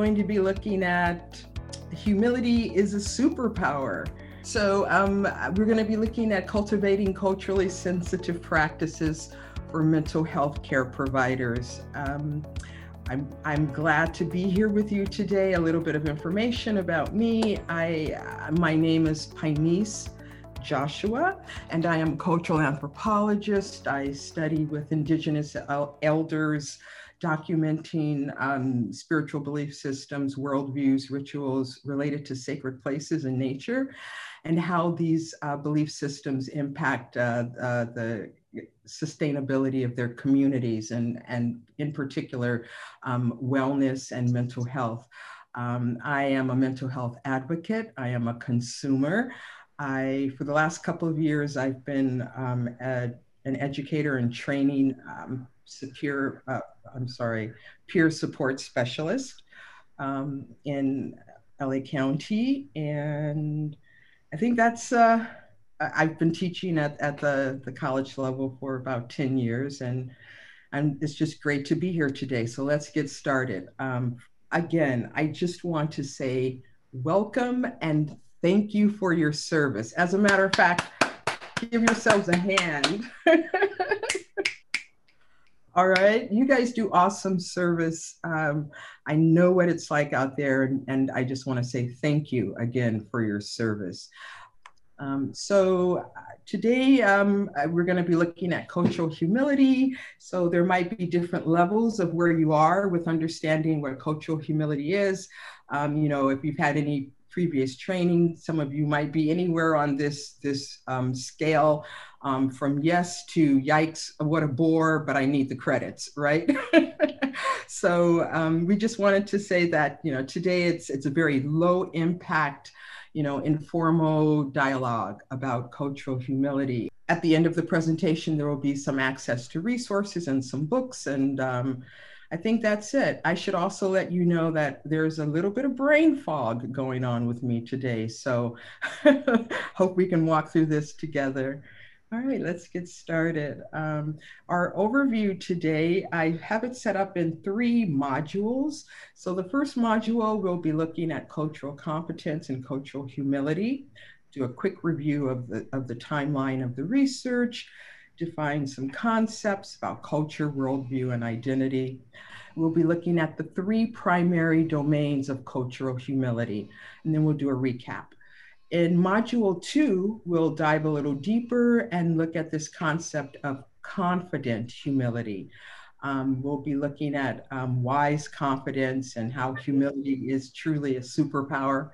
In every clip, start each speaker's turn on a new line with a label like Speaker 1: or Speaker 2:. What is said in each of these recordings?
Speaker 1: going to be looking at humility is a superpower. So, um, we're going to be looking at cultivating culturally sensitive practices for mental health care providers. Um, I'm, I'm glad to be here with you today. A little bit of information about me. I, my name is Pinese Joshua, and I am a cultural anthropologist. I study with Indigenous elders, documenting um, spiritual belief systems, worldviews, rituals related to sacred places and nature, and how these uh, belief systems impact uh, uh, the sustainability of their communities and, and in particular, um, wellness and mental health. Um, I am a mental health advocate. I am a consumer. I, for the last couple of years, I've been um, a, an educator and training um, secure, uh, I'm sorry, peer support specialist um, in LA County. And I think that's, uh, I've been teaching at, at the, the college level for about 10 years and and it's just great to be here today. So let's get started. Um, again, I just want to say welcome and thank you for your service. As a matter of fact, give yourselves a hand. All right, you guys do awesome service. Um, I know what it's like out there, and, and I just want to say thank you again for your service. Um, so today um, we're going to be looking at cultural humility. So there might be different levels of where you are with understanding what cultural humility is. Um, you know, if you've had any previous training, some of you might be anywhere on this this um, scale, um, from yes to yikes, what a bore, but I need the credits, right? so um, we just wanted to say that you know today it's it's a very low impact you know, informal dialogue about cultural humility. At the end of the presentation, there will be some access to resources and some books. And um, I think that's it. I should also let you know that there's a little bit of brain fog going on with me today. So hope we can walk through this together. All right, let's get started. Um, our overview today, I have it set up in three modules. So the first module, we'll be looking at cultural competence and cultural humility, do a quick review of the, of the timeline of the research, define some concepts about culture, worldview, and identity. We'll be looking at the three primary domains of cultural humility, and then we'll do a recap. In module two, we'll dive a little deeper and look at this concept of confident humility. Um, we'll be looking at um, wise confidence and how humility is truly a superpower.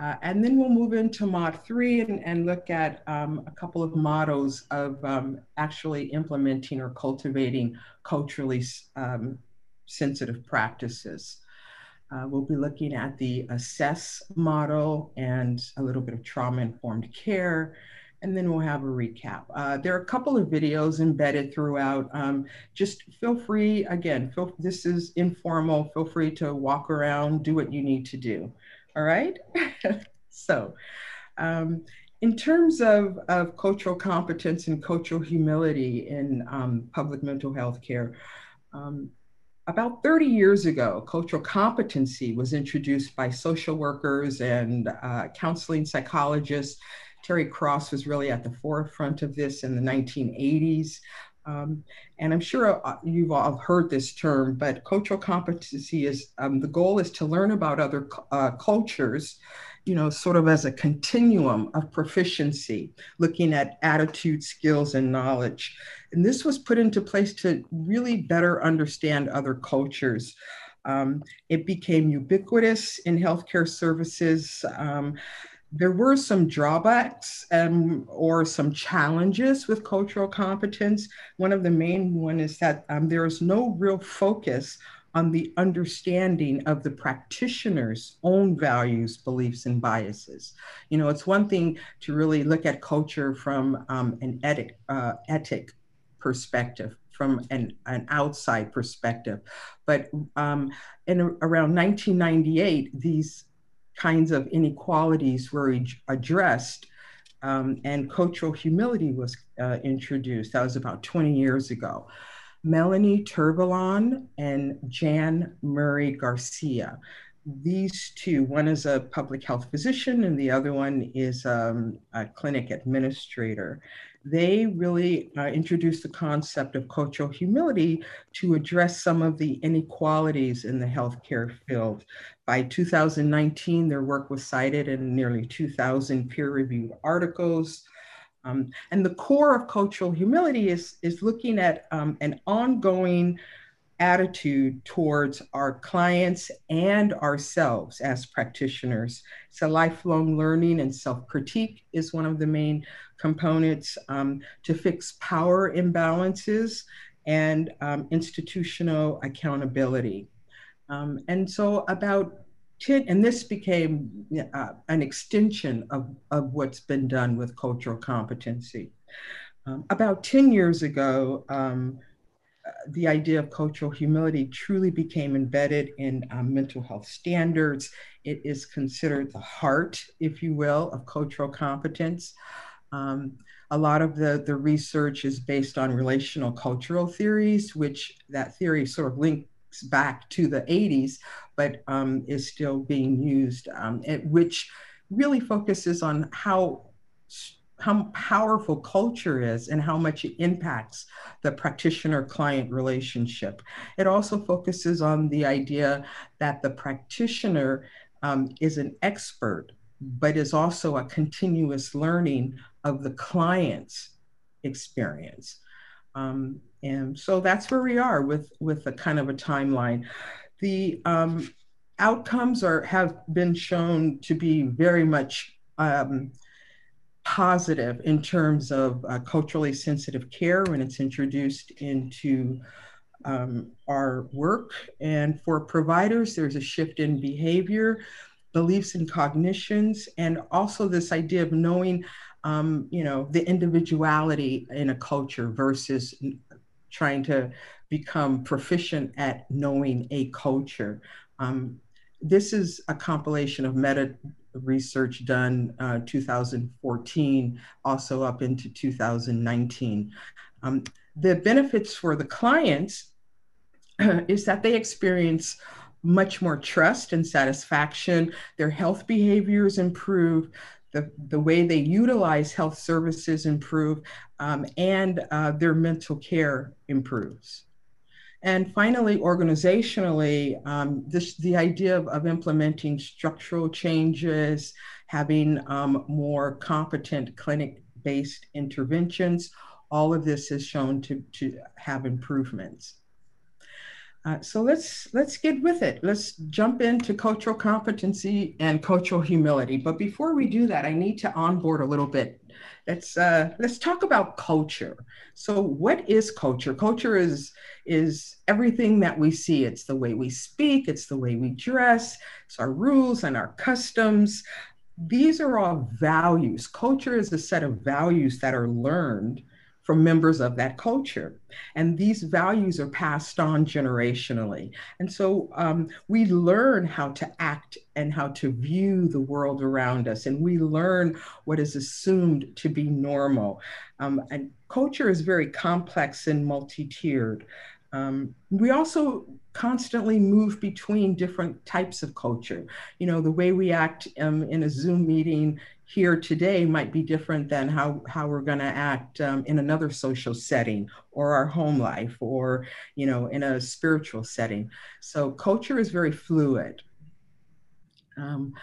Speaker 1: Uh, and then we'll move into mod three and, and look at um, a couple of models of um, actually implementing or cultivating culturally um, sensitive practices. Uh, we'll be looking at the assess model and a little bit of trauma informed care. And then we'll have a recap. Uh, there are a couple of videos embedded throughout. Um, just feel free, again, feel, this is informal. Feel free to walk around, do what you need to do. All right? so, um, in terms of, of cultural competence and cultural humility in um, public mental health care, um, about 30 years ago, cultural competency was introduced by social workers and uh, counseling psychologists. Terry Cross was really at the forefront of this in the 1980s. Um, and I'm sure uh, you've all heard this term, but cultural competency is um, the goal is to learn about other uh, cultures you know, sort of as a continuum of proficiency, looking at attitude, skills, and knowledge. And this was put into place to really better understand other cultures. Um, it became ubiquitous in healthcare services. Um, there were some drawbacks um, or some challenges with cultural competence. One of the main one is that um, there is no real focus on the understanding of the practitioner's own values, beliefs, and biases. You know, it's one thing to really look at culture from um, an etic, uh, ethic perspective, from an, an outside perspective. But um, in around 1998, these kinds of inequalities were addressed um, and cultural humility was uh, introduced. That was about 20 years ago. Melanie Tervalon and Jan Murray Garcia. These two, one is a public health physician and the other one is um, a clinic administrator. They really uh, introduced the concept of cultural humility to address some of the inequalities in the healthcare field. By 2019, their work was cited in nearly 2,000 peer reviewed articles. Um, and the core of cultural humility is, is looking at um, an ongoing attitude towards our clients and ourselves as practitioners. So, lifelong learning and self critique is one of the main components um, to fix power imbalances and um, institutional accountability. Um, and so, about 10, and this became uh, an extension of, of what's been done with cultural competency. Um, about 10 years ago, um, the idea of cultural humility truly became embedded in um, mental health standards. It is considered the heart, if you will, of cultural competence. Um, a lot of the, the research is based on relational cultural theories, which that theory sort of links back to the 80s, but um, is still being used, um, which really focuses on how how powerful culture is and how much it impacts the practitioner client relationship. It also focuses on the idea that the practitioner um, is an expert, but is also a continuous learning of the client's experience. Um, and so that's where we are with, with a kind of a timeline. The um, outcomes are have been shown to be very much um, positive in terms of uh, culturally sensitive care when it's introduced into um, our work. And for providers, there's a shift in behavior, beliefs and cognitions, and also this idea of knowing, um, you know, the individuality in a culture versus trying to become proficient at knowing a culture. Um, this is a compilation of meta research done uh, 2014, also up into 2019. Um, the benefits for the clients is that they experience much more trust and satisfaction. Their health behaviors improve. The, the way they utilize health services improve um, and uh, their mental care improves. And finally, organizationally, um, this, the idea of, of, implementing structural changes, having um, more competent clinic-based interventions, all of this is shown to, to have improvements. Uh, so let's let's get with it. Let's jump into cultural competency and cultural humility. But before we do that, I need to onboard a little bit. Let's uh, let's talk about culture. So, what is culture? Culture is is everything that we see. It's the way we speak. It's the way we dress. It's our rules and our customs. These are all values. Culture is a set of values that are learned from members of that culture. And these values are passed on generationally. And so um, we learn how to act and how to view the world around us, and we learn what is assumed to be normal. Um, and culture is very complex and multi tiered. Um, we also constantly move between different types of culture. You know, the way we act um, in a Zoom meeting here today might be different than how, how we're going to act um, in another social setting or our home life or, you know, in a spiritual setting. So culture is very fluid. Um,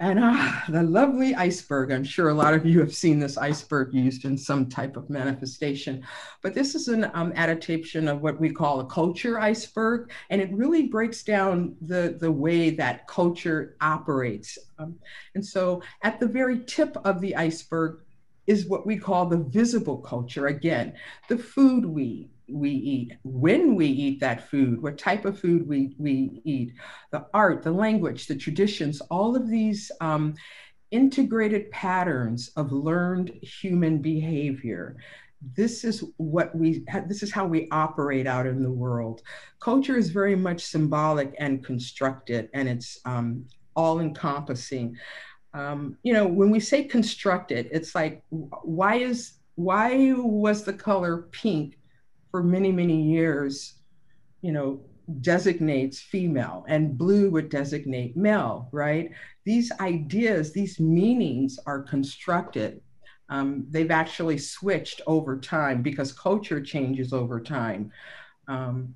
Speaker 1: and ah, the lovely iceberg. I'm sure a lot of you have seen this iceberg used in some type of manifestation. But this is an um, adaptation of what we call a culture iceberg. And it really breaks down the, the way that culture operates. Um, and so at the very tip of the iceberg is what we call the visible culture. Again, the food we we eat, when we eat that food, what type of food we, we eat, the art, the language, the traditions, all of these um, integrated patterns of learned human behavior. This is what we, this is how we operate out in the world. Culture is very much symbolic and constructed, and it's um, all encompassing. Um, you know, when we say constructed, it's like, why is, why was the color pink for many, many years, you know, designates female and blue would designate male, right? These ideas, these meanings are constructed. Um, they've actually switched over time because culture changes over time. Um,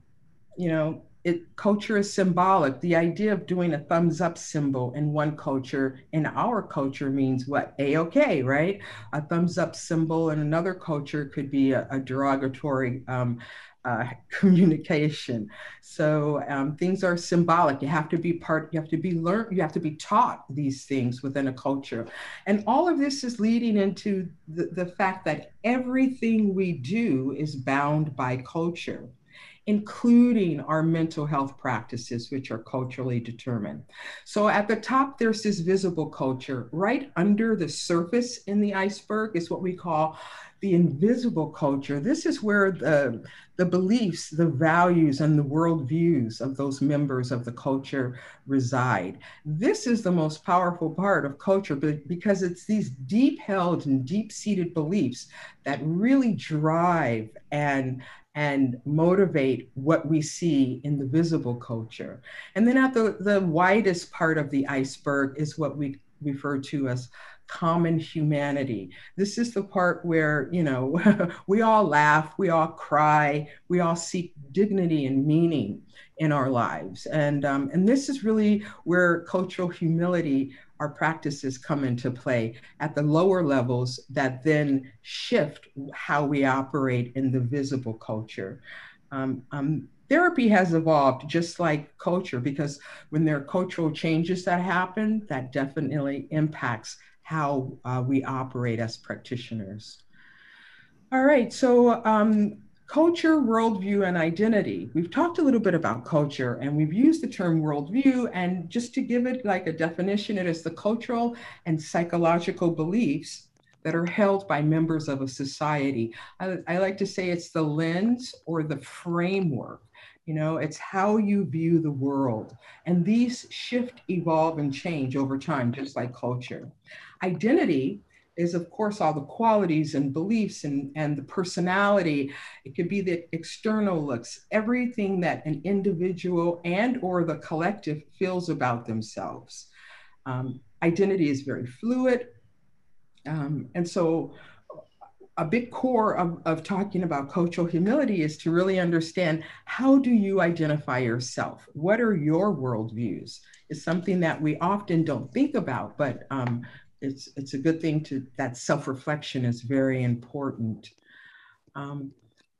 Speaker 1: you know, it culture is symbolic. The idea of doing a thumbs up symbol in one culture in our culture means what? A okay, right? A thumbs up symbol in another culture could be a, a derogatory um, uh, communication. So um, things are symbolic. You have to be part. You have to be learned. You have to be taught these things within a culture, and all of this is leading into the, the fact that everything we do is bound by culture including our mental health practices, which are culturally determined. So at the top, there's this visible culture. Right under the surface in the iceberg is what we call the invisible culture. This is where the, the beliefs, the values, and the worldviews of those members of the culture reside. This is the most powerful part of culture because it's these deep held and deep seated beliefs that really drive and and motivate what we see in the visible culture. And then at the, the widest part of the iceberg is what we refer to as common humanity. This is the part where, you know, we all laugh, we all cry, we all seek dignity and meaning in our lives. And, um, and this is really where cultural humility our practices come into play at the lower levels that then shift how we operate in the visible culture. Um, um, therapy has evolved just like culture because when there are cultural changes that happen, that definitely impacts how uh, we operate as practitioners. All right, so um, culture, worldview, and identity. We've talked a little bit about culture and we've used the term worldview. And just to give it like a definition, it is the cultural and psychological beliefs that are held by members of a society. I, I like to say it's the lens or the framework. You know, it's how you view the world. And these shift, evolve, and change over time, just like culture. Identity is of course all the qualities and beliefs and, and the personality. It could be the external looks everything that an individual and or the collective feels about themselves. Um, identity is very fluid. Um, and so a big core of, of talking about cultural humility is to really understand how do you identify yourself? What are your worldviews? Is something that we often don't think about but um, it's it's a good thing to that self-reflection is very important. Um,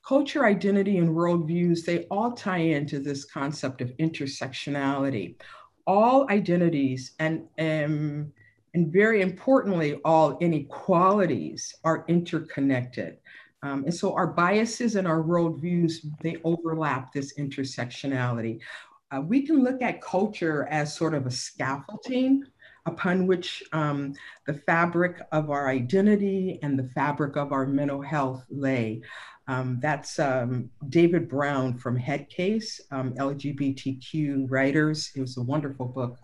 Speaker 1: culture identity and worldviews they all tie into this concept of intersectionality. All identities and um, and very importantly all inequalities are interconnected. Um, and so our biases and our worldviews they overlap this intersectionality. Uh, we can look at culture as sort of a scaffolding upon which um, the fabric of our identity and the fabric of our mental health lay. Um, that's um, David Brown from Headcase, um, LGBTQ Writers. It was a wonderful book.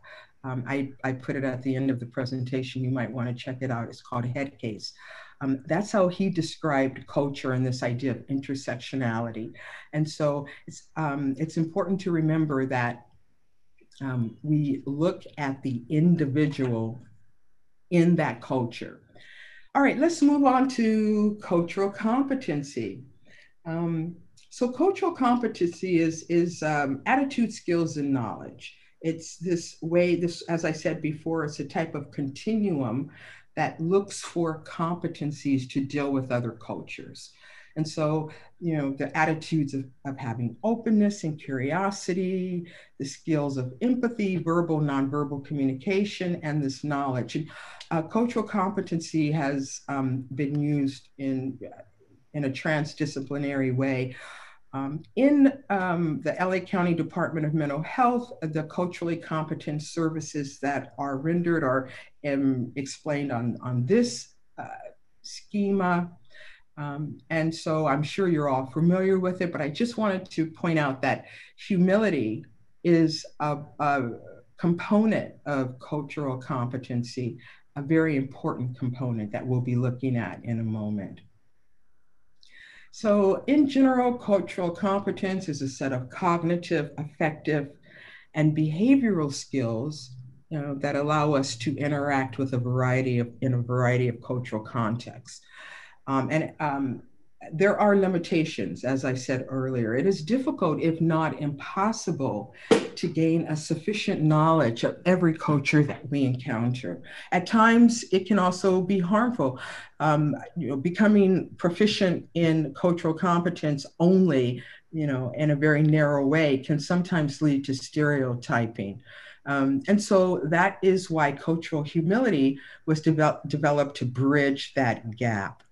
Speaker 1: Um, I, I put it at the end of the presentation. You might want to check it out. It's called Headcase. Um, that's how he described culture and this idea of intersectionality. And so it's, um, it's important to remember that um, we look at the individual in that culture. All right, let's move on to cultural competency. Um, so cultural competency is, is um, attitude, skills, and knowledge. It's this way, this, as I said before, it's a type of continuum that looks for competencies to deal with other cultures. And so, you know, the attitudes of, of having openness and curiosity, the skills of empathy, verbal, nonverbal communication, and this knowledge. And, uh, cultural competency has um, been used in, in a transdisciplinary way. Um, in um, the LA County Department of Mental Health, the culturally competent services that are rendered are um, explained on, on this uh, schema. Um, and so I'm sure you're all familiar with it, but I just wanted to point out that humility is a, a component of cultural competency, a very important component that we'll be looking at in a moment. So, in general, cultural competence is a set of cognitive, affective, and behavioral skills you know, that allow us to interact with a variety of in a variety of cultural contexts. Um, and um, there are limitations, as I said earlier. It is difficult, if not impossible, to gain a sufficient knowledge of every culture that we encounter. At times, it can also be harmful. Um, you know, becoming proficient in cultural competence only, you know, in a very narrow way can sometimes lead to stereotyping. Um, and so that is why cultural humility was develop, developed to bridge that gap.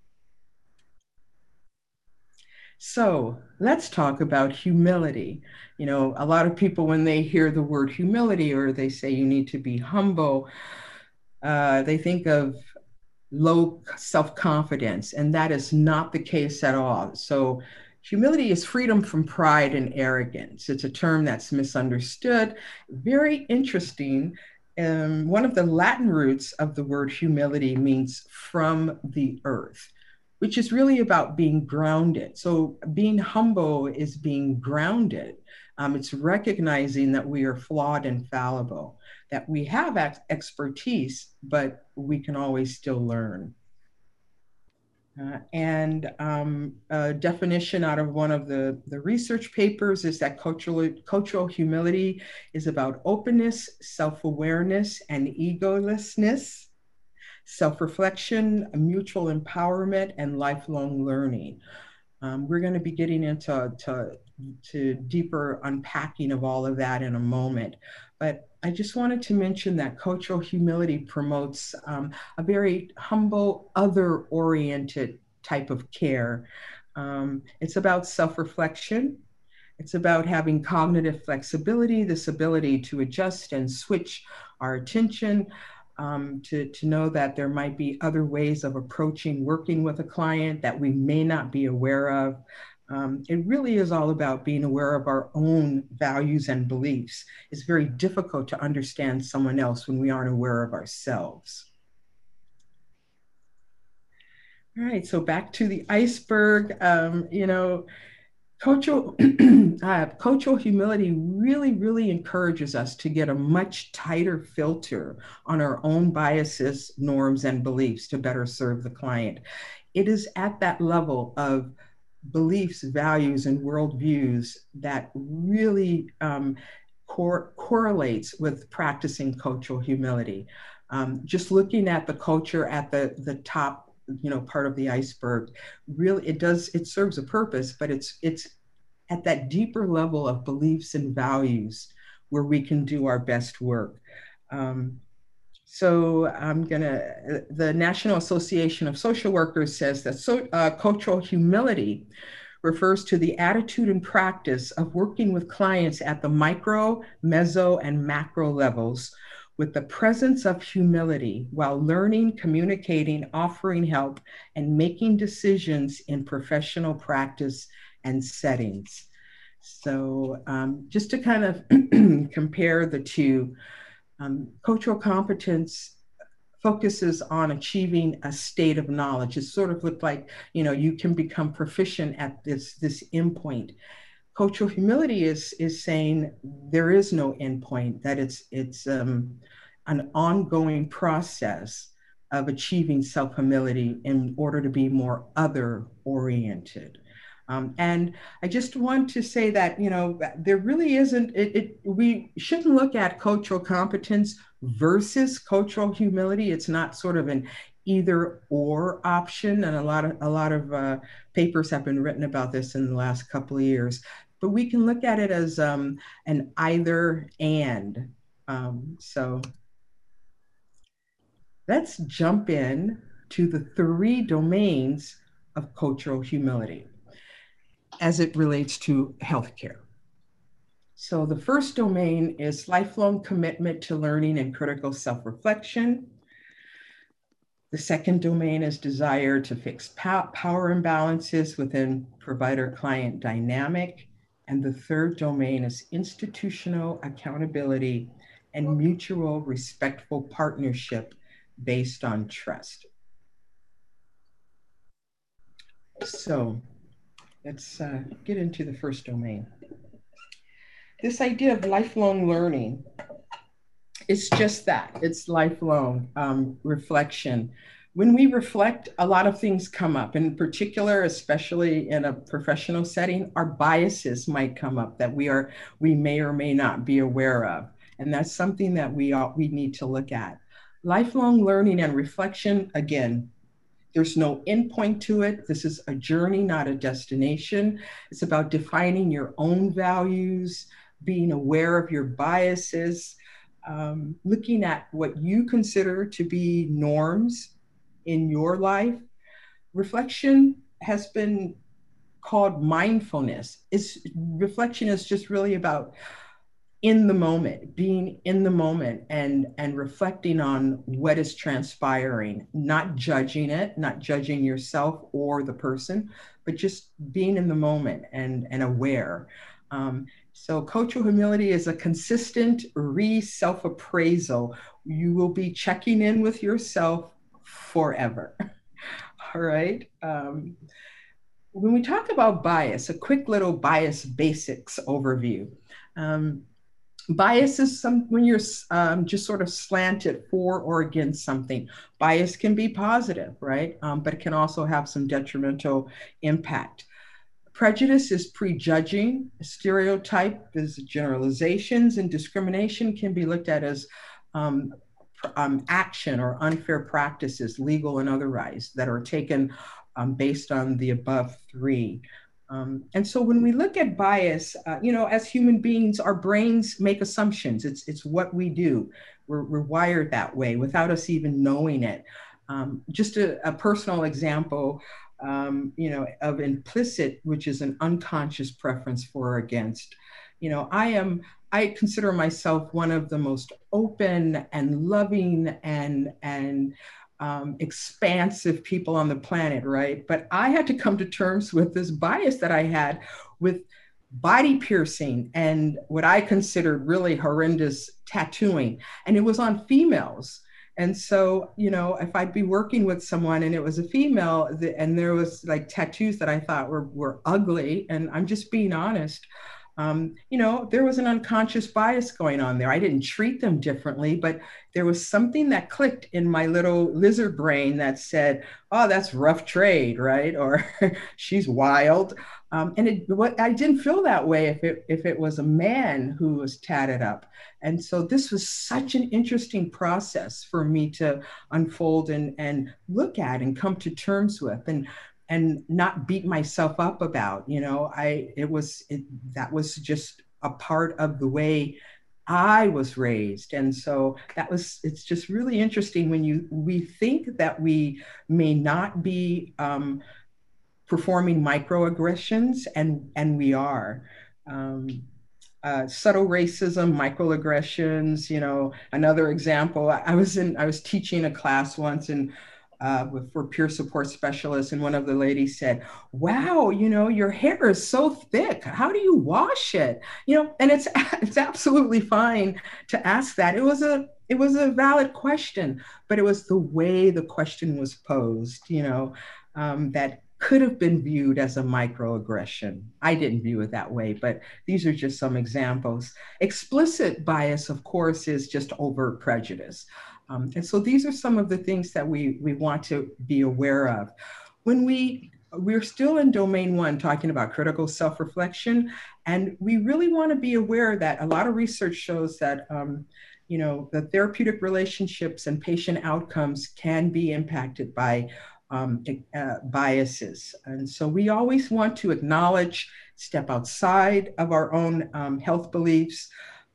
Speaker 1: So let's talk about humility. You know, a lot of people, when they hear the word humility or they say you need to be humble, uh, they think of low self confidence, and that is not the case at all. So, humility is freedom from pride and arrogance. It's a term that's misunderstood. Very interesting. Um, one of the Latin roots of the word humility means from the earth which is really about being grounded. So, being humble is being grounded. Um, it's recognizing that we are flawed and fallible, that we have ex- expertise, but we can always still learn. Uh, and um, a definition out of one of the, the research papers is that cultural, cultural humility is about openness, self awareness, and egolessness self reflection, mutual empowerment, and lifelong learning. Um, we're going to be getting into to, to deeper unpacking of all of that in a moment. But I just wanted to mention that cultural humility promotes um, a very humble, other oriented type of care. Um, it's about self reflection. It's about having cognitive flexibility, this ability to adjust and switch our attention um, to, to know that there might be other ways of approaching working with a client that we may not be aware of. Um, it really is all about being aware of our own values and beliefs. It's very difficult to understand someone else when we aren't aware of ourselves. All right, so back to the iceberg. Um, you know, Cultural, uh, cultural humility really, really encourages us to get a much tighter filter on our own biases, norms, and beliefs to better serve the client. It is at that level of beliefs, values, and worldviews that really um, cor- correlates with practicing cultural humility. Um, just looking at the culture at the, the top you know part of the iceberg. Really it does it serves a purpose but it's it's at that deeper level of beliefs and values where we can do our best work. Um, so i'm going to the national association of social workers says that so, uh, cultural humility refers to the attitude and practice of working with clients at the micro meso and macro levels with the presence of humility while learning, communicating, offering help, and making decisions in professional practice and settings. So, um, just to kind of compare the two, um, cultural competence focuses on achieving a state of knowledge. It sort of looked like, you know, you can become proficient at this, this endpoint cultural humility is is saying there is no endpoint that it's it's um, an ongoing process of achieving self humility in order to be more other oriented um, and I just want to say that you know there really isn't it, it, we shouldn't look at cultural competence versus cultural humility. It's not sort of an either or option, and a lot of a lot of uh, papers have been written about this in the last couple of years but we can look at it as um, an either and. Um, so let's jump in to the three domains of cultural humility as it relates to healthcare. So the first domain is lifelong commitment to learning and critical self-reflection. The second domain is desire to fix power imbalances within provider-client dynamic. And the third domain is institutional accountability and mutual respectful partnership based on trust. So, let's uh, get into the first domain. This idea of lifelong learning, it's just that, it's lifelong um, reflection. When we reflect, a lot of things come up. In particular, especially in a professional setting, our biases might come up that we are we may or may not be aware of, and that's something that we all, we need to look at. Lifelong learning and reflection, again, there's no endpoint to it. This is a journey, not a destination. It's about defining your own values, being aware of your biases, um, looking at what you consider to be norms in your life. Reflection has been called mindfulness. It's reflection is just really about in the moment being in the moment and and reflecting on what is transpiring not judging it not judging yourself or the person but just being in the moment and and aware um, so cultural humility is a consistent re self-appraisal you will be checking in with yourself forever all right um, when we talk about bias a quick little bias basics overview um, Bias is some when you're um, just sort of slanted for or against something. Bias can be positive, right? Um, but it can also have some detrimental impact. Prejudice is prejudging. Stereotype is generalizations, and discrimination can be looked at as um, action or unfair practices, legal and otherwise, that are taken um, based on the above three. Um, and so when we look at bias, uh, you know, as human beings, our brains make assumptions. It's, it's what we do. We're, we're wired that way without us even knowing it. Um, just a, a, personal example, um, you know, of implicit, which is an unconscious preference for or against. You know, I am, I consider myself one of the most open and loving and, and, um, expansive people on the planet, right? But I had to come to terms with this bias that I had with body piercing and what I considered really horrendous tattooing. And it was on females. And so, you know, if I'd be working with someone and it was a female and there was like tattoos that I thought were, were ugly, and I'm just being honest, um, you know, there was an unconscious bias going on there. I didn't treat them differently, but there was something that clicked in my little lizard brain that said, "Oh, that's rough trade, right?" Or "She's wild." Um, and it, what I didn't feel that way if it if it was a man who was tatted up. And so this was such an interesting process for me to unfold and and look at and come to terms with. And and not beat myself up about you know i it was it, that was just a part of the way i was raised and so that was it's just really interesting when you we think that we may not be um, performing microaggressions and and we are um, uh, subtle racism, microaggressions. You know, another example. I was in. I was teaching a class once, and uh, for peer support specialists, and one of the ladies said, "Wow, you know, your hair is so thick. How do you wash it?" You know, and it's it's absolutely fine to ask that. It was a it was a valid question, but it was the way the question was posed. You know, um, that could have been viewed as a microaggression. I didn't view it that way, but these are just some examples. Explicit bias, of course, is just overt prejudice. Um, and so these are some of the things that we, we want to be aware of. When we we're still in domain one talking about critical self-reflection and we really want to be aware that a lot of research shows that um, you know the therapeutic relationships and patient outcomes can be impacted by um, uh, biases and so we always want to acknowledge step outside of our own um, health beliefs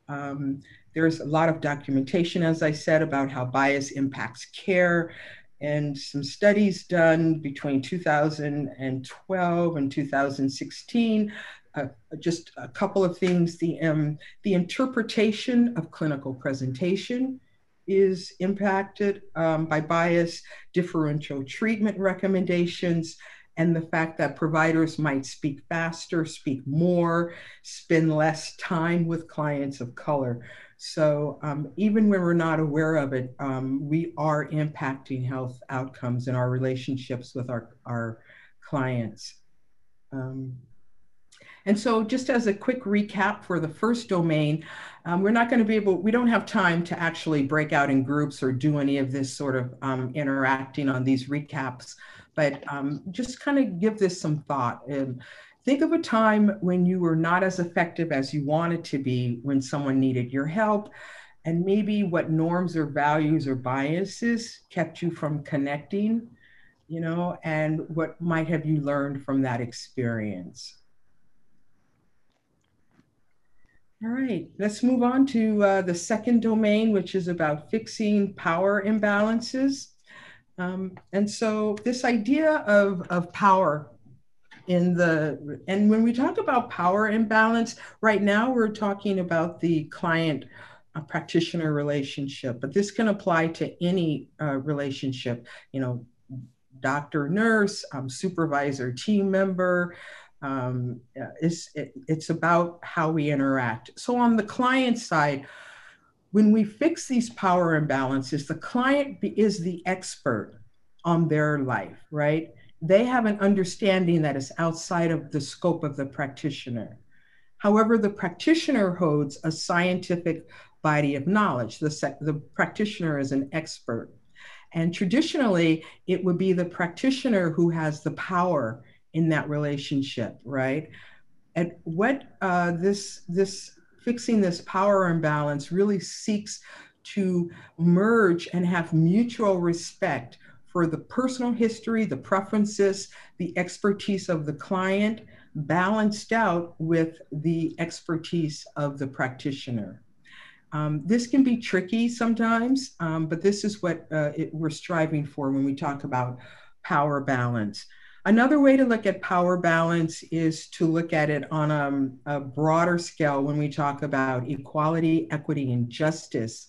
Speaker 1: um, there's a lot of documentation, as I said, about how bias impacts care and some studies done between 2012 and 2016. Uh, just a couple of things. The, um, the interpretation of clinical presentation is impacted um, by bias, differential treatment recommendations, and the fact that providers might speak faster, speak more, spend less time with clients of color. So um, even when we're not aware of it, um, we are impacting health outcomes in our relationships with our, our clients. Um, and so, just as a quick recap for the first domain, um, we're not going to be able, we don't have time to actually break out in groups or do any of this sort of um, interacting on these recaps, but um, just kind of give this some thought. And think of a time when you were not as effective as you wanted to be when someone needed your help, and maybe what norms or values or biases kept you from connecting, you know, and what might have you learned from that experience. All right, let's move on to uh, the second domain, which is about fixing power imbalances. Um, and so this idea of, of power in the, and when we talk about power imbalance, right now we're talking about the client uh, practitioner relationship, but this can apply to any uh, relationship, you know, doctor, nurse, um, supervisor, team member, um, it's, it, it's about how we interact. So on the client side, when we fix these power imbalances, the client is the expert on their life, right? They have an understanding that is outside of the scope of the practitioner. However, the practitioner holds a scientific body of knowledge. The, the practitioner is an expert. And traditionally, it would be the practitioner who has the power in that relationship, right? And what uh, this this fixing this power imbalance really seeks to merge and have mutual respect for the personal history, the preferences, the expertise of the client, balanced out with the expertise of the practitioner. Um, this can be tricky sometimes, um, but this is what uh, it, we're striving for when we talk about power balance. Another way to look at power balance is to look at it on a, um, a broader scale when we talk about equality, equity, and justice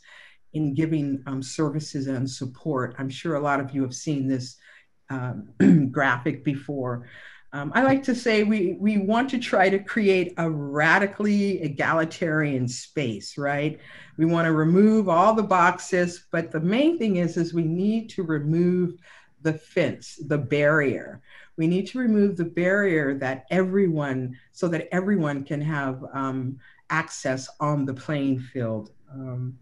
Speaker 1: in giving um, services and support. I'm sure a lot of you have seen this um, graphic before. Um, I like to say we, we want to try to create a radically egalitarian space, right? We want to remove all the boxes, but the main thing is, is we need to remove the fence, the barrier we need to remove the barrier that everyone, so that everyone can have um, access on the playing field. Um,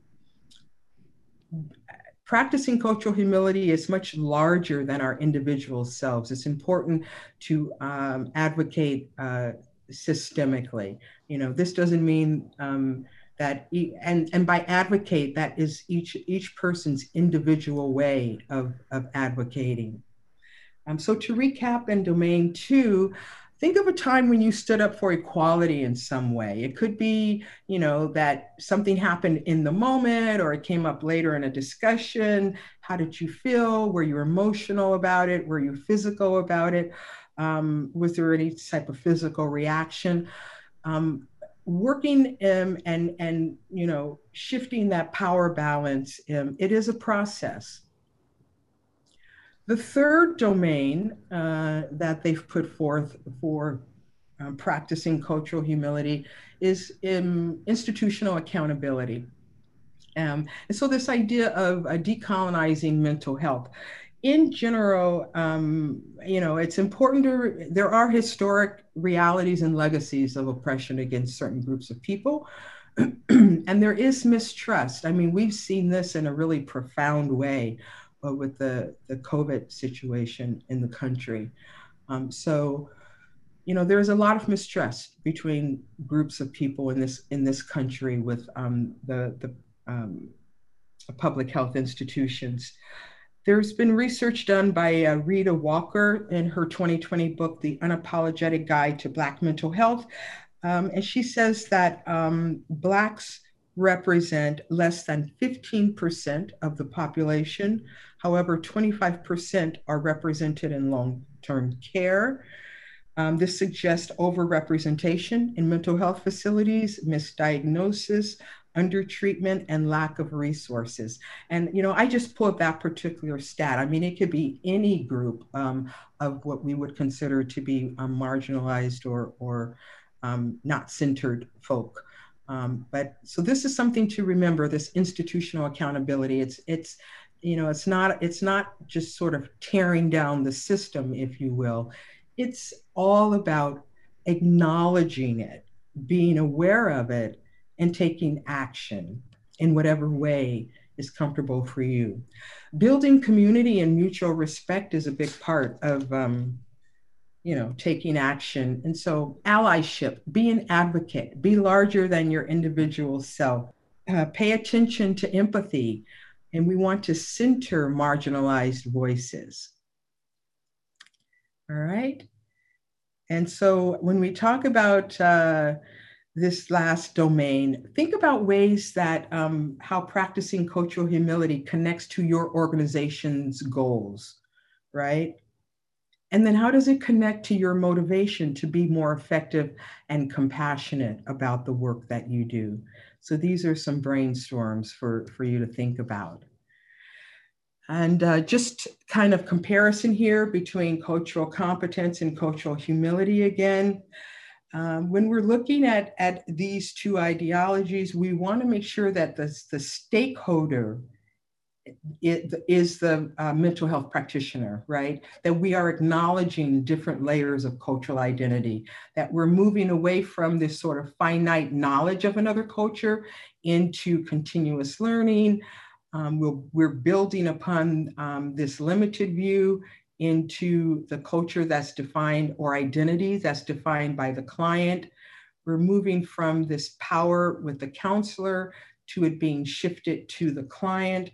Speaker 1: practicing cultural humility is much larger than our individual selves. It's important to um, advocate uh, systemically. You know, this doesn't mean um, that, e- and and by advocate, that is each each person's individual way of of advocating. Um, so to recap in domain two, think of a time when you stood up for equality in some way. It could be, you know, that something happened in the moment or it came up later in a discussion. How did you feel? Were you emotional about it? Were you physical about it? Um, was there any type of physical reaction? Um, working um, and and you know shifting that power balance um, it is a process the third domain uh, that they've put forth for um, practicing cultural humility is in institutional accountability. Um, and so, this idea of uh, decolonizing mental health. In general, um, you know, it's important to, there are historic realities and legacies of oppression against certain groups of people. and there is mistrust. I mean, we've seen this in a really profound way with the, the COVID situation in the country. Um, so, you know, there's a lot of mistrust between groups of people in this in this country with um, the the um, public health institutions. There's been research done by uh, Rheeda Walker in her 2020 book, The Unapologetic Guide to Black Mental Health. Um, and she says that um, Blacks represent less than 15% of the population. However, 25% are represented in long term care. Um, this suggests overrepresentation in mental health facilities, misdiagnosis, undertreatment, and lack of resources. And, you know, I just pulled that particular stat. I mean, it could be any group um, of what we would consider to be um, marginalized or, or um, not centered folk. Um, but so this is something to remember. This institutional accountability. It's it's you know it's not it's not just sort of tearing down the system, if you will. it's all about acknowledging it, being aware of it, and taking action in whatever way is comfortable for you. Building community and mutual respect is a big part of, um, you know, taking action. And so, allyship, be an advocate, be larger than your individual self, uh, pay attention to empathy, and we want to center marginalized voices. All right. And so, when we talk about uh, this last domain, think about ways that um, how practicing cultural humility connects to your organization's goals, right? And then how does it connect to your motivation to be more effective and compassionate about the work that you do? So these are some brainstorms for, for you to think about. And uh, just kind of comparison here between cultural competence and cultural humility again. Um, when we're looking at, at these two ideologies, we want to make sure that the, the stakeholder is the uh, mental health practitioner, right? That we are acknowledging different layers of cultural identity, that we're moving away from this sort of finite knowledge of another culture into continuous learning. Um, we're, we're building upon um, this limited view into the culture that's defined or identity that's defined by the client. We're moving from this power with the counselor to it being shifted to the client.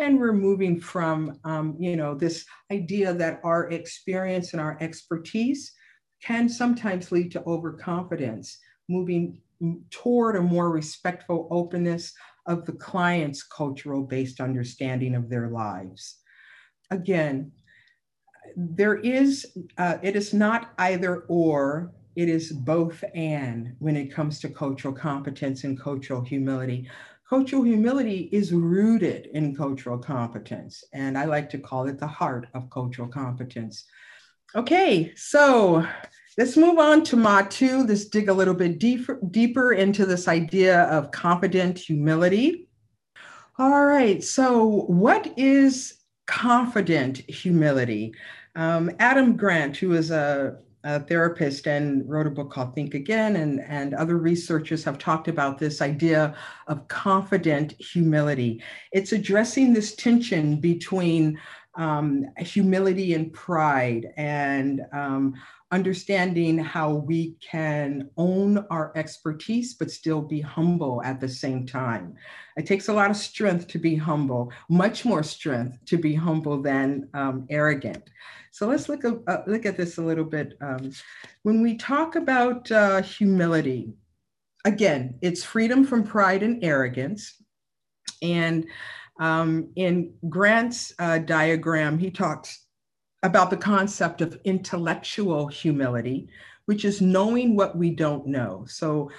Speaker 1: And we're moving from, um, you know, this idea that our experience and our expertise can sometimes lead to overconfidence, moving toward a more respectful openness of the client's cultural based understanding of their lives. Again, there is, uh, it is not either or, it is both and when it comes to cultural competence and cultural humility. Cultural humility is rooted in cultural competence, and I like to call it the heart of cultural competence. Okay, so let's move on to Mod 2. Let's dig a little bit deeper, deeper into this idea of confident humility. All right, so what is confident humility? Um, Adam Grant, who is a, a, therapist and wrote a book called Think Again, and, and other researchers have talked about this idea of confident humility. It's addressing this tension between um, humility and pride and um, understanding how we can own our expertise but still be humble at the same time. It takes a lot of strength to be humble, much more strength to be humble than um, arrogant. So let's look, uh, look at this a little bit. Um, when we talk about uh, humility, again, it's freedom from pride and arrogance. And um, in Grant's uh, diagram, he talks about the concept of intellectual humility, which is knowing what we don't know. So,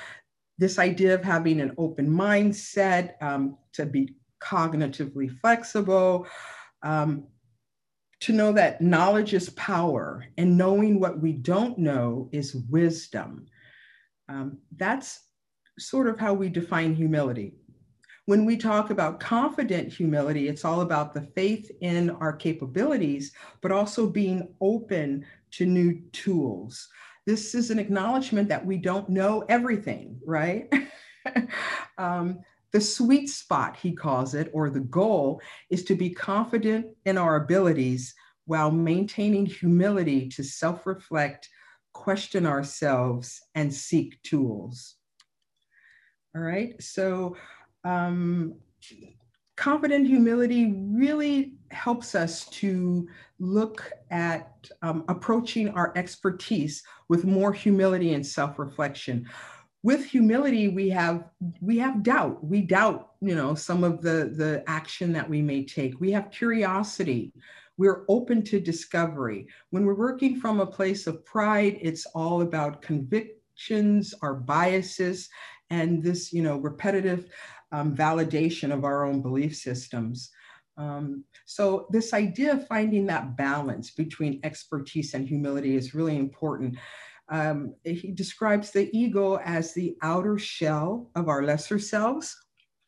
Speaker 1: this idea of having an open mindset, um, to be cognitively flexible, um, to know that knowledge is power and knowing what we don't know is wisdom. Um, that's sort of how we define humility. When we talk about confident humility, it's all about the faith in our capabilities, but also being open to new tools. This is an acknowledgement that we don't know everything, right? um, the sweet spot, he calls it, or the goal, is to be confident in our abilities while maintaining humility to self reflect, question ourselves, and seek tools. All right, so um, confident humility really helps us to look at um, approaching our expertise with more humility and self-reflection. With humility we have we have doubt. We doubt you know some of the the action that we may take. We have curiosity. We're open to discovery. When we're working from a place of pride it's all about convictions our biases and this you know repetitive um, validation of our own belief systems um, so this idea of finding that balance between expertise and humility is really important um, he describes the ego as the outer shell of our lesser selves.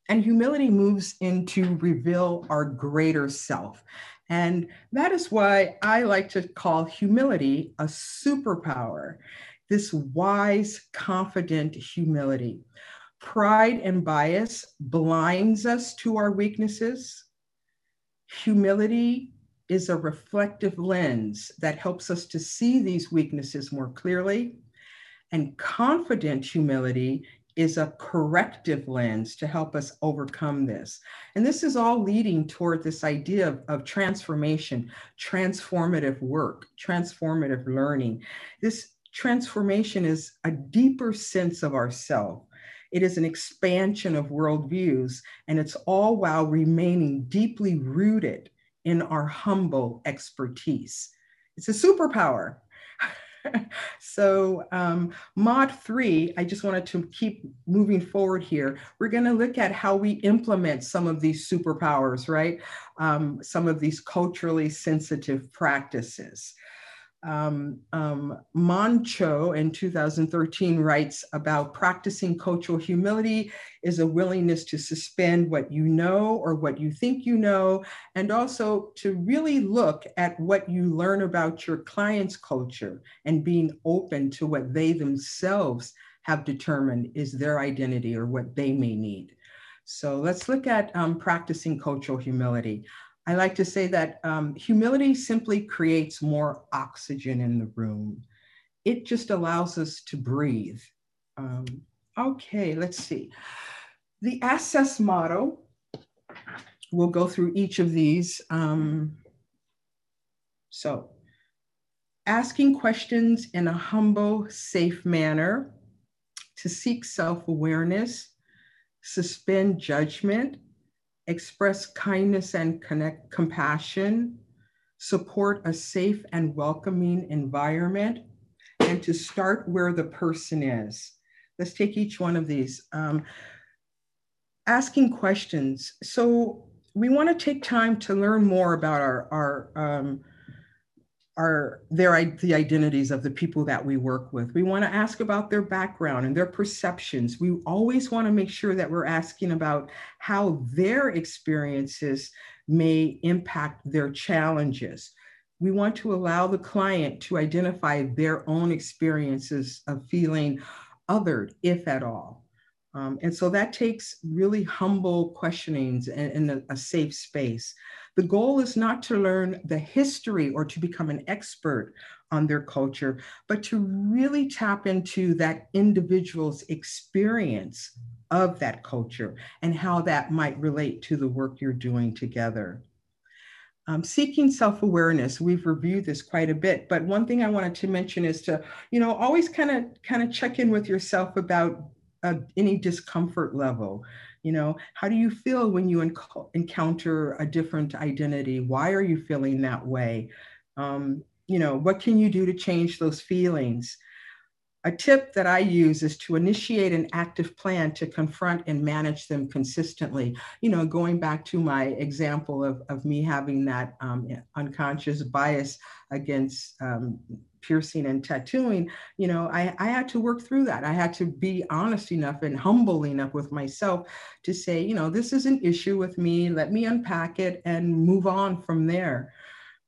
Speaker 1: And humility moves in to reveal our greater self. And that is why I like to call humility a superpower, this wise, confident humility. Pride and bias blinds us to our weaknesses. Humility is a reflective lens that helps us to see these weaknesses more clearly. And confident humility is a corrective lens to help us overcome this. And this is all leading toward this idea of, of, transformation, transformative work, transformative learning. This transformation is a deeper sense of ourself. It is an expansion of worldviews, and it's all while remaining deeply rooted in our humble expertise. It's a superpower. so um, mod three, I just wanted to keep moving forward here. We're gonna look at how we implement some of these superpowers, right? Um, some of these culturally sensitive practices um, um, Moncho in 2013 writes about practicing cultural humility is a willingness to suspend what you know or what you think you know, and also to really look at what you learn about your client's culture and being open to what they themselves have determined is their identity or what they may need. So let's look at um, practicing cultural humility. I like to say that um, humility simply creates more oxygen in the room. It just allows us to breathe. Um, okay, let's see. The access model, we'll go through each of these. Um, so, asking questions in a humble, safe manner, to seek self awareness, suspend judgment, express kindness and connect compassion, support a safe and welcoming environment, and to start where the person is. Let's take each one of these. Um, asking questions. So we want to take time to learn more about our, our um, are their the identities of the people that we work with. We want to ask about their background and their perceptions. We always want to make sure that we're asking about how their experiences may impact their challenges. We want to allow the client to identify their own experiences of feeling othered, if at all. Um, and so that takes really humble questionings and, and a, a safe space. The goal is not to learn the history or to become an expert on their culture, but to really tap into that individual's experience of that culture and how that might relate to the work you're doing together. Um, seeking self-awareness we've reviewed this quite a bit but one thing i wanted to mention is to you know always kind of kind of check in with yourself about uh, any discomfort level you know how do you feel when you enc- encounter a different identity? Why are you feeling that way? Um, you know what can you do to change those feelings? A tip that I use is to initiate an active plan to confront and manage them consistently. You know, going back to my example of, of me having that um, unconscious bias against um, piercing and tattooing, you know, I, I had to work through that. I had to be honest enough and humble enough with myself to say, you know, this is an issue with me. Let me unpack it and move on from there.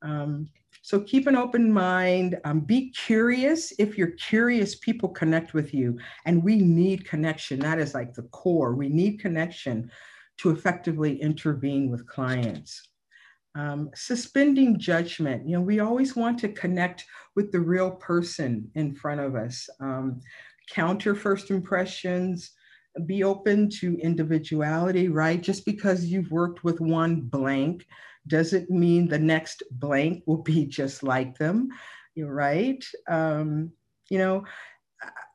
Speaker 1: Um, so keep an open mind, um, be curious. If you're curious, people connect with you. And we need connection. That is like the core. We need connection to effectively intervene with clients. Um, suspending judgment. You know, we always want to connect with the real person in front of us. Um, counter first impressions, be open to individuality, right? Just because you've worked with one blank doesn't mean the next blank will be just like them. You're right. Um, you know,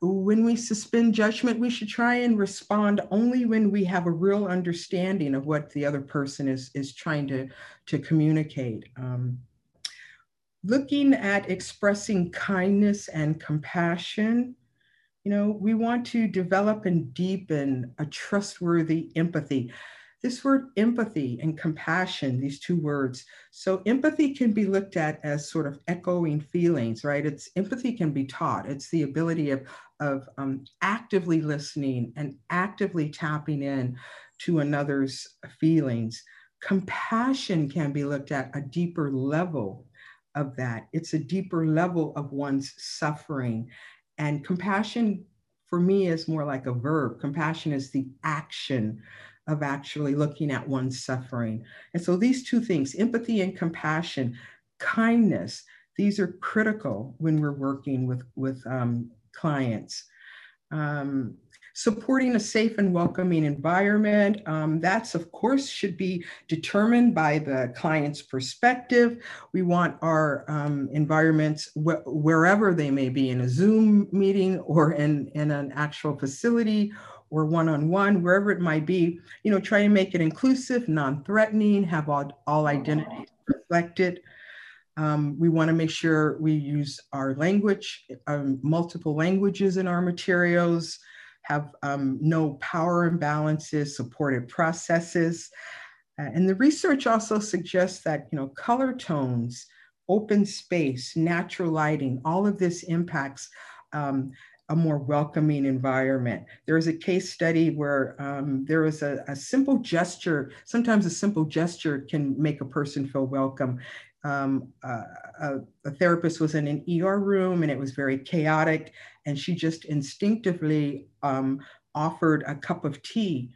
Speaker 1: when we suspend judgment, we should try and respond only when we have a real understanding of what the other person is, is trying to, to communicate. Um, looking at expressing kindness and compassion, you know, we want to develop and deepen a trustworthy empathy this word empathy and compassion, these two words. So empathy can be looked at as sort of echoing feelings, right? It's empathy can be taught. It's the ability of, of um, actively listening and actively tapping in to another's feelings. Compassion can be looked at a deeper level of that. It's a deeper level of one's suffering. And compassion for me is more like a verb. Compassion is the action of actually looking at one's suffering. And so these two things, empathy and compassion, kindness, these are critical when we're working with, with um, clients. Um, supporting a safe and welcoming environment. Um, that's, of course, should be determined by the client's perspective. We want our um, environments, wh wherever they may be, in a Zoom meeting or in, in an actual facility or one-on-one, wherever it might be, you know, try to make it inclusive, non-threatening, have all, all identities reflected. Um, we want to make sure we use our language, um, multiple languages in our materials, have um, no power imbalances, supported processes. Uh, and the research also suggests that, you know, color tones, open space, natural lighting, all of this impacts um, a more welcoming environment. There was a case study where um, there was a, a, simple gesture, sometimes a simple gesture can make a person feel welcome. Um, uh, a, a, therapist was in an ER room and it was very chaotic, and she just instinctively um, offered a cup of tea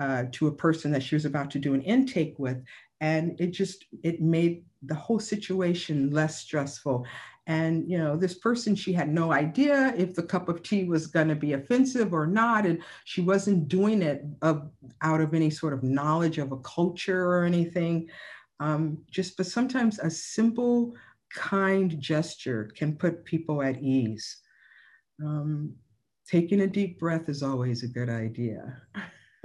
Speaker 1: uh, to a person that she was about to do an intake with, and it just it made the whole situation less stressful. And you know, this person she had no idea if the cup of tea was going to be offensive or not, and she wasn't doing it of, out of any sort of knowledge of a culture or anything. Um, just, but sometimes a simple, kind gesture can put people at ease. Um, taking a deep breath is always a good idea.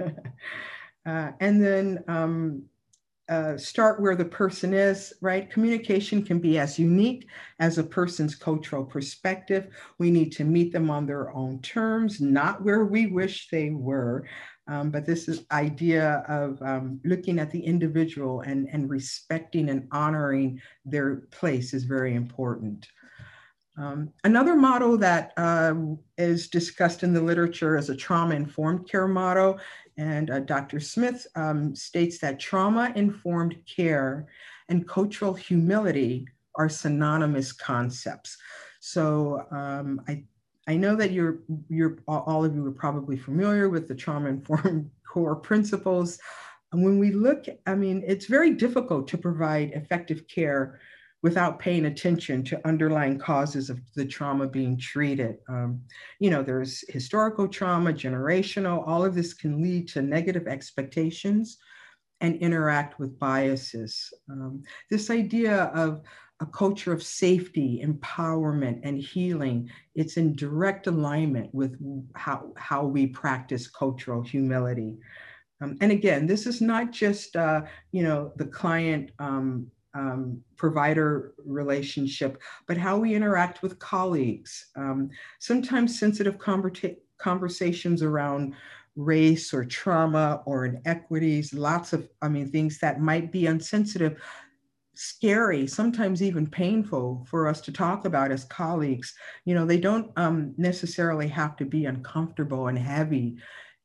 Speaker 1: uh, and then um, uh, start where the person is, right? Communication can be as unique as a person's cultural perspective. We need to meet them on their own terms, not where we wish they were. Um, but this is idea of um, looking at the individual and, and respecting and honoring their place is very important. Um, another model that uh, is discussed in the literature is a trauma-informed care model. And uh, Dr. Smith um, states that trauma-informed care and cultural humility are synonymous concepts. So um, I I know that you're, you're all of you are probably familiar with the trauma-informed core principles. And when we look, I mean, it's very difficult to provide effective care without paying attention to underlying causes of the trauma being treated. Um, you know, there's historical trauma, generational, all of this can lead to negative expectations and interact with biases. Um, this idea of a culture of safety, empowerment, and healing. It's in direct alignment with how, how we practice cultural humility. Um, and again, this is not just, uh, you know, the client um, um, provider relationship, but how we interact with colleagues. Um, sometimes sensitive conversa conversations around race or trauma or inequities, lots of, I mean, things that might be unsensitive scary, sometimes even painful for us to talk about as colleagues. You know, they don't um, necessarily have to be uncomfortable and heavy.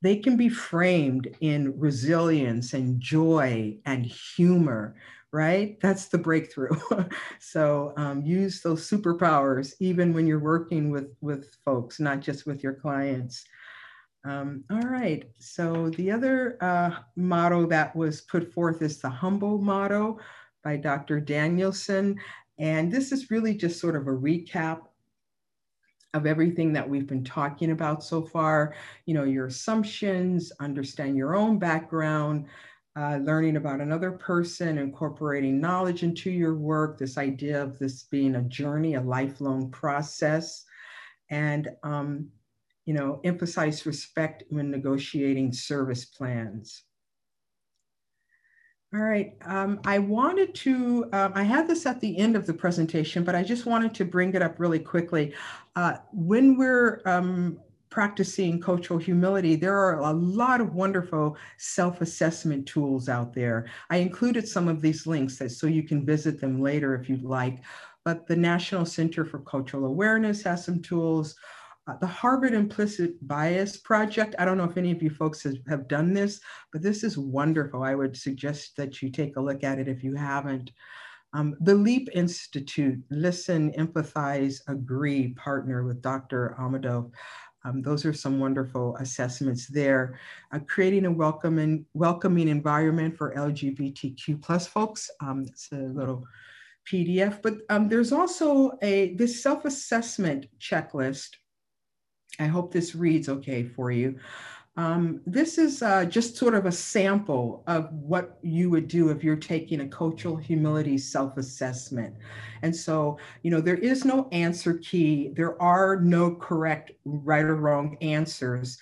Speaker 1: They can be framed in resilience and joy and humor, right? That's the breakthrough. so um, use those superpowers even when you're working with, with folks, not just with your clients. Um, all right, so the other uh, motto that was put forth is the humble motto, by Dr. Danielson. And this is really just sort of a recap of everything that we've been talking about so far. You know, your assumptions, understand your own background, uh, learning about another person, incorporating knowledge into your work, this idea of this being a journey, a lifelong process, and, um, you know, emphasize respect when negotiating service plans. All right. Um, I wanted to, um, I had this at the end of the presentation, but I just wanted to bring it up really quickly. Uh, when we're um, practicing cultural humility, there are a lot of wonderful self-assessment tools out there. I included some of these links that, so you can visit them later if you'd like. But the National Center for Cultural Awareness has some tools. uh, the Harvard Implicit Bias Project. I don't know if any of you folks has, have done this, but this is wonderful. I would suggest that you take a look at it if you haven't. Um, the LEAP Institute, listen, empathize, agree, partner with Dr. Amador. Um, those are some wonderful assessments there. Uh, creating a welcoming, welcoming environment for LGBTQ plus folks. Um, it's a little PDF, but um, there's also a this self-assessment checklist. I hope this reads okay for you. Um, this is uh, just sort of a sample of what you would do if you're taking a cultural humility self-assessment. And so, you know, there is no answer key. There are no correct right or wrong answers.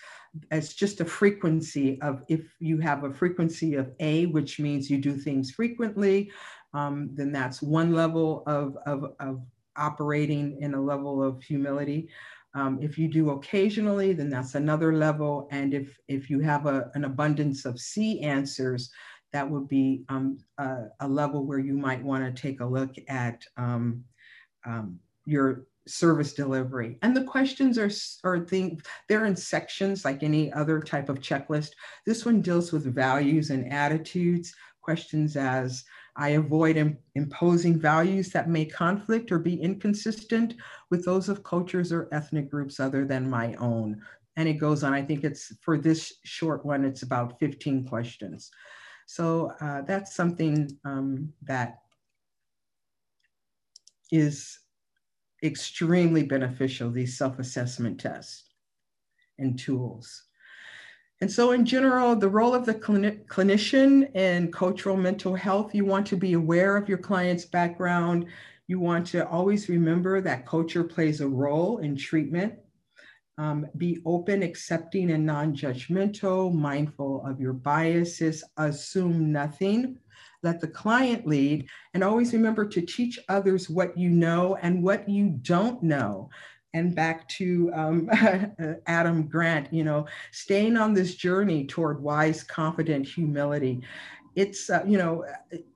Speaker 1: It's just a frequency of if you have a frequency of A, which means you do things frequently, um, then that's one level of, of, of operating in a level of humility. Um, if you do occasionally, then that's another level. And if, if you have a, an abundance of C answers, that would be um, a, a, level where you might want to take a look at um, um, your service delivery. And the questions are, are things, they're in sections like any other type of checklist. This one deals with values and attitudes, questions as, I avoid Im imposing values that may conflict or be inconsistent with those of cultures or ethnic groups other than my own. And it goes on. I think it's for this short one, it's about 15 questions. So uh, that's something um, that is extremely beneficial, these self-assessment tests and tools. And so, in general, the role of the clini- clinician in cultural mental health, you want to be aware of your client's background. You want to always remember that culture plays a role in treatment. Um, be open, accepting, and non judgmental, mindful of your biases, assume nothing. Let the client lead, and always remember to teach others what you know and what you don't know and back to um, Adam Grant, you know, staying on this journey toward wise, confident humility. It's uh, you know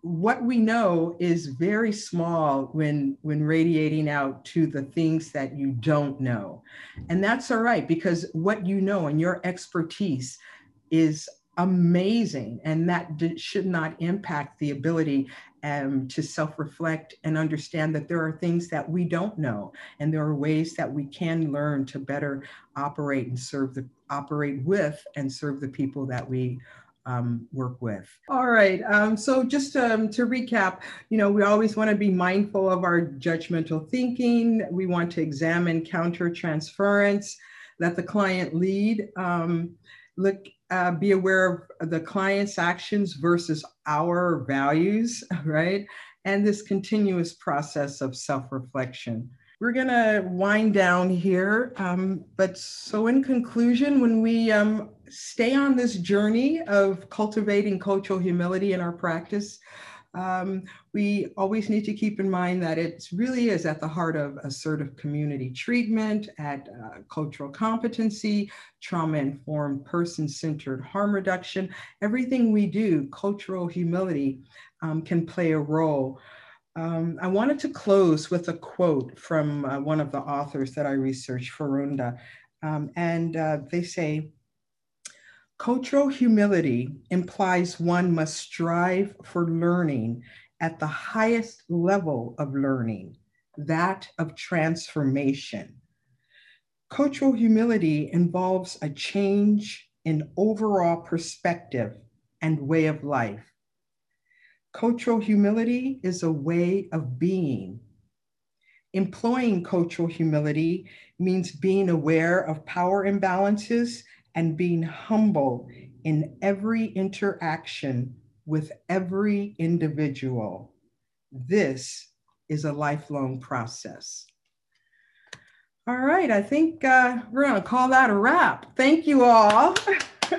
Speaker 1: what we know is very small when when radiating out to the things that you don't know, and that's all right because what you know and your expertise is amazing and that should not impact the ability um, to self-reflect and understand that there are things that we don't know and there are ways that we can learn to better operate and serve the operate with and serve the people that we um, work with. All right. Um, so just um, to recap, you know, we always want to be mindful of our judgmental thinking. We want to examine counter transference, let the client lead. Um, look uh, be aware of the client's actions versus our values, right? And this continuous process of self reflection. We're going to wind down here. Um, but so, in conclusion, when we um, stay on this journey of cultivating cultural humility in our practice, um, we always need to keep in mind that it really is at the heart of assertive community treatment, at uh, cultural competency, trauma-informed, person-centered harm reduction. Everything we do, cultural humility um, can play a role. Um, I wanted to close with a quote from uh, one of the authors that I researched, Foronda. Um, and uh, they say, Cultural humility implies one must strive for learning at the highest level of learning, that of transformation. Cultural humility involves a change in overall perspective and way of life. Cultural humility is a way of being. Employing cultural humility means being aware of power imbalances and being humble in every interaction with every individual. This is a lifelong process. All right, I think uh, we're going to call that a wrap. Thank you all.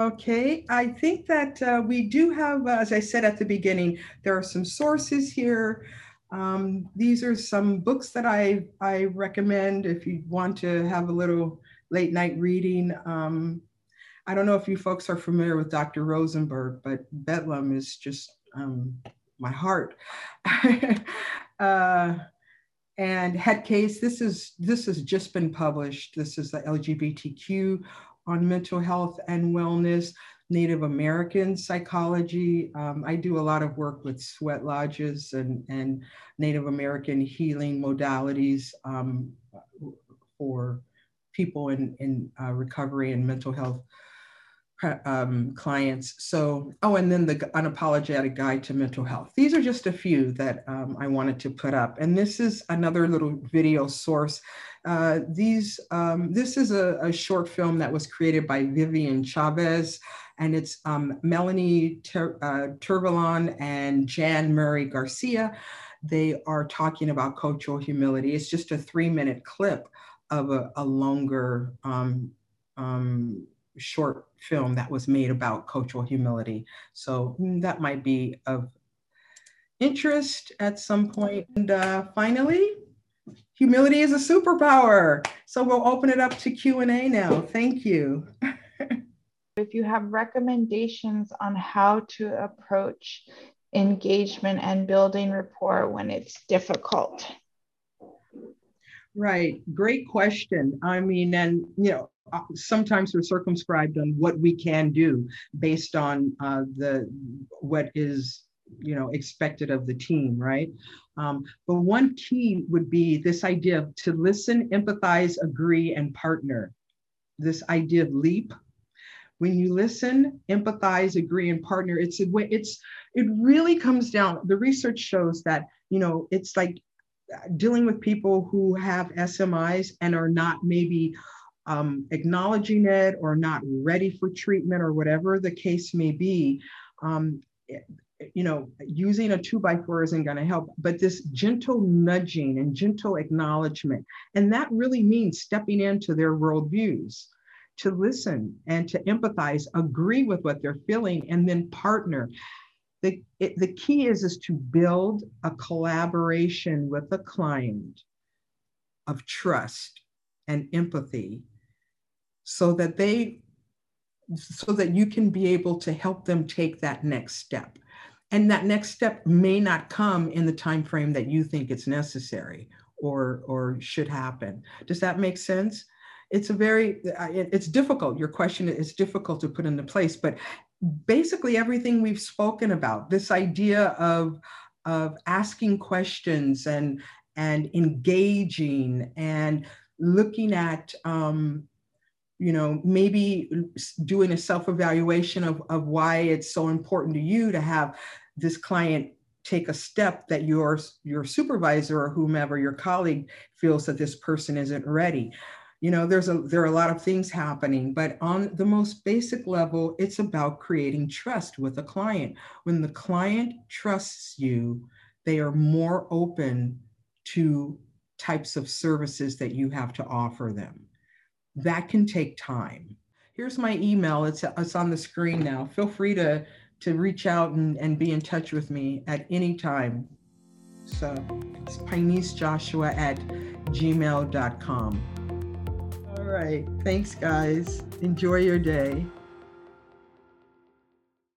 Speaker 1: okay, I think that uh, we do have, uh, as I said at the beginning, there are some sources here. Um, these are some books that I, I recommend if you want to have a little late night reading. Um, I don't know if you folks are familiar with Dr. Rosenberg, but Bedlam is just um, my heart. uh, and head case, this is this has just been published. This is the LGBTQ on mental health and wellness, Native American psychology. Um, I do a lot of work with sweat lodges and, and Native American healing modalities um, for people in, in uh, recovery and mental health um, clients. So, oh, and then the unapologetic guide to mental health. These are just a few that um, I wanted to put up. And this is another little video source. Uh, these, um, this is a, a, short film that was created by Vivian Chavez, and it's um, Melanie Ter- uh, Tervalon and Jann Murray Garcia. They are talking about cultural humility. It's just a three minute clip of a, a longer um, um, short film that was made about cultural humility. So mm, that might be of interest at some point. And uh, finally, humility is a superpower. So we'll open it up to Q&A now. Thank you.
Speaker 2: if you have recommendations on how to approach engagement and building rapport when it's difficult.
Speaker 1: Right. Great question. I mean, and, you know, sometimes we're circumscribed on what we can do based on uh, the what is you know expected of the team right? Um, but one key would be this idea of to listen empathize agree and partner. This idea of leap. When you listen empathize agree and partner it's a way it's it really comes down the research shows that you know it's like uh, dealing with people who have smis and are not maybe um, acknowledging it or not ready for treatment or whatever the case may be, um, you know, using a two by four isn't going to help, but this gentle nudging and gentle acknowledgement. And that really means stepping into their worldviews to listen and to empathize, agree with what they're feeling, and then partner. The, it, the key is, is to build a collaboration with the client of trust and empathy so that they so that you can be able to help them take that next step. And that next step may not come in the time frame that you think it's necessary or or should happen. Does that make sense? It's a very it's difficult. Your question is difficult to put into place but basically everything we've spoken about this idea of of asking questions and and engaging and looking at um, you know, maybe doing a self-evaluation of, of why it's so important to you to have this client take a step that your your supervisor or whomever your colleague feels that this person isn't ready. You know there's a there are a lot of things happening but on the most basic level it's about creating trust with a client. When the client trusts you they are more open to types of services that you have to offer them that can take time. Here's my email. It's, it's on the screen now. Feel free to, to reach out and, and be in touch with me at any time. So it's pinesejoshua at gmail.com. All right. Thanks, guys. Enjoy your day.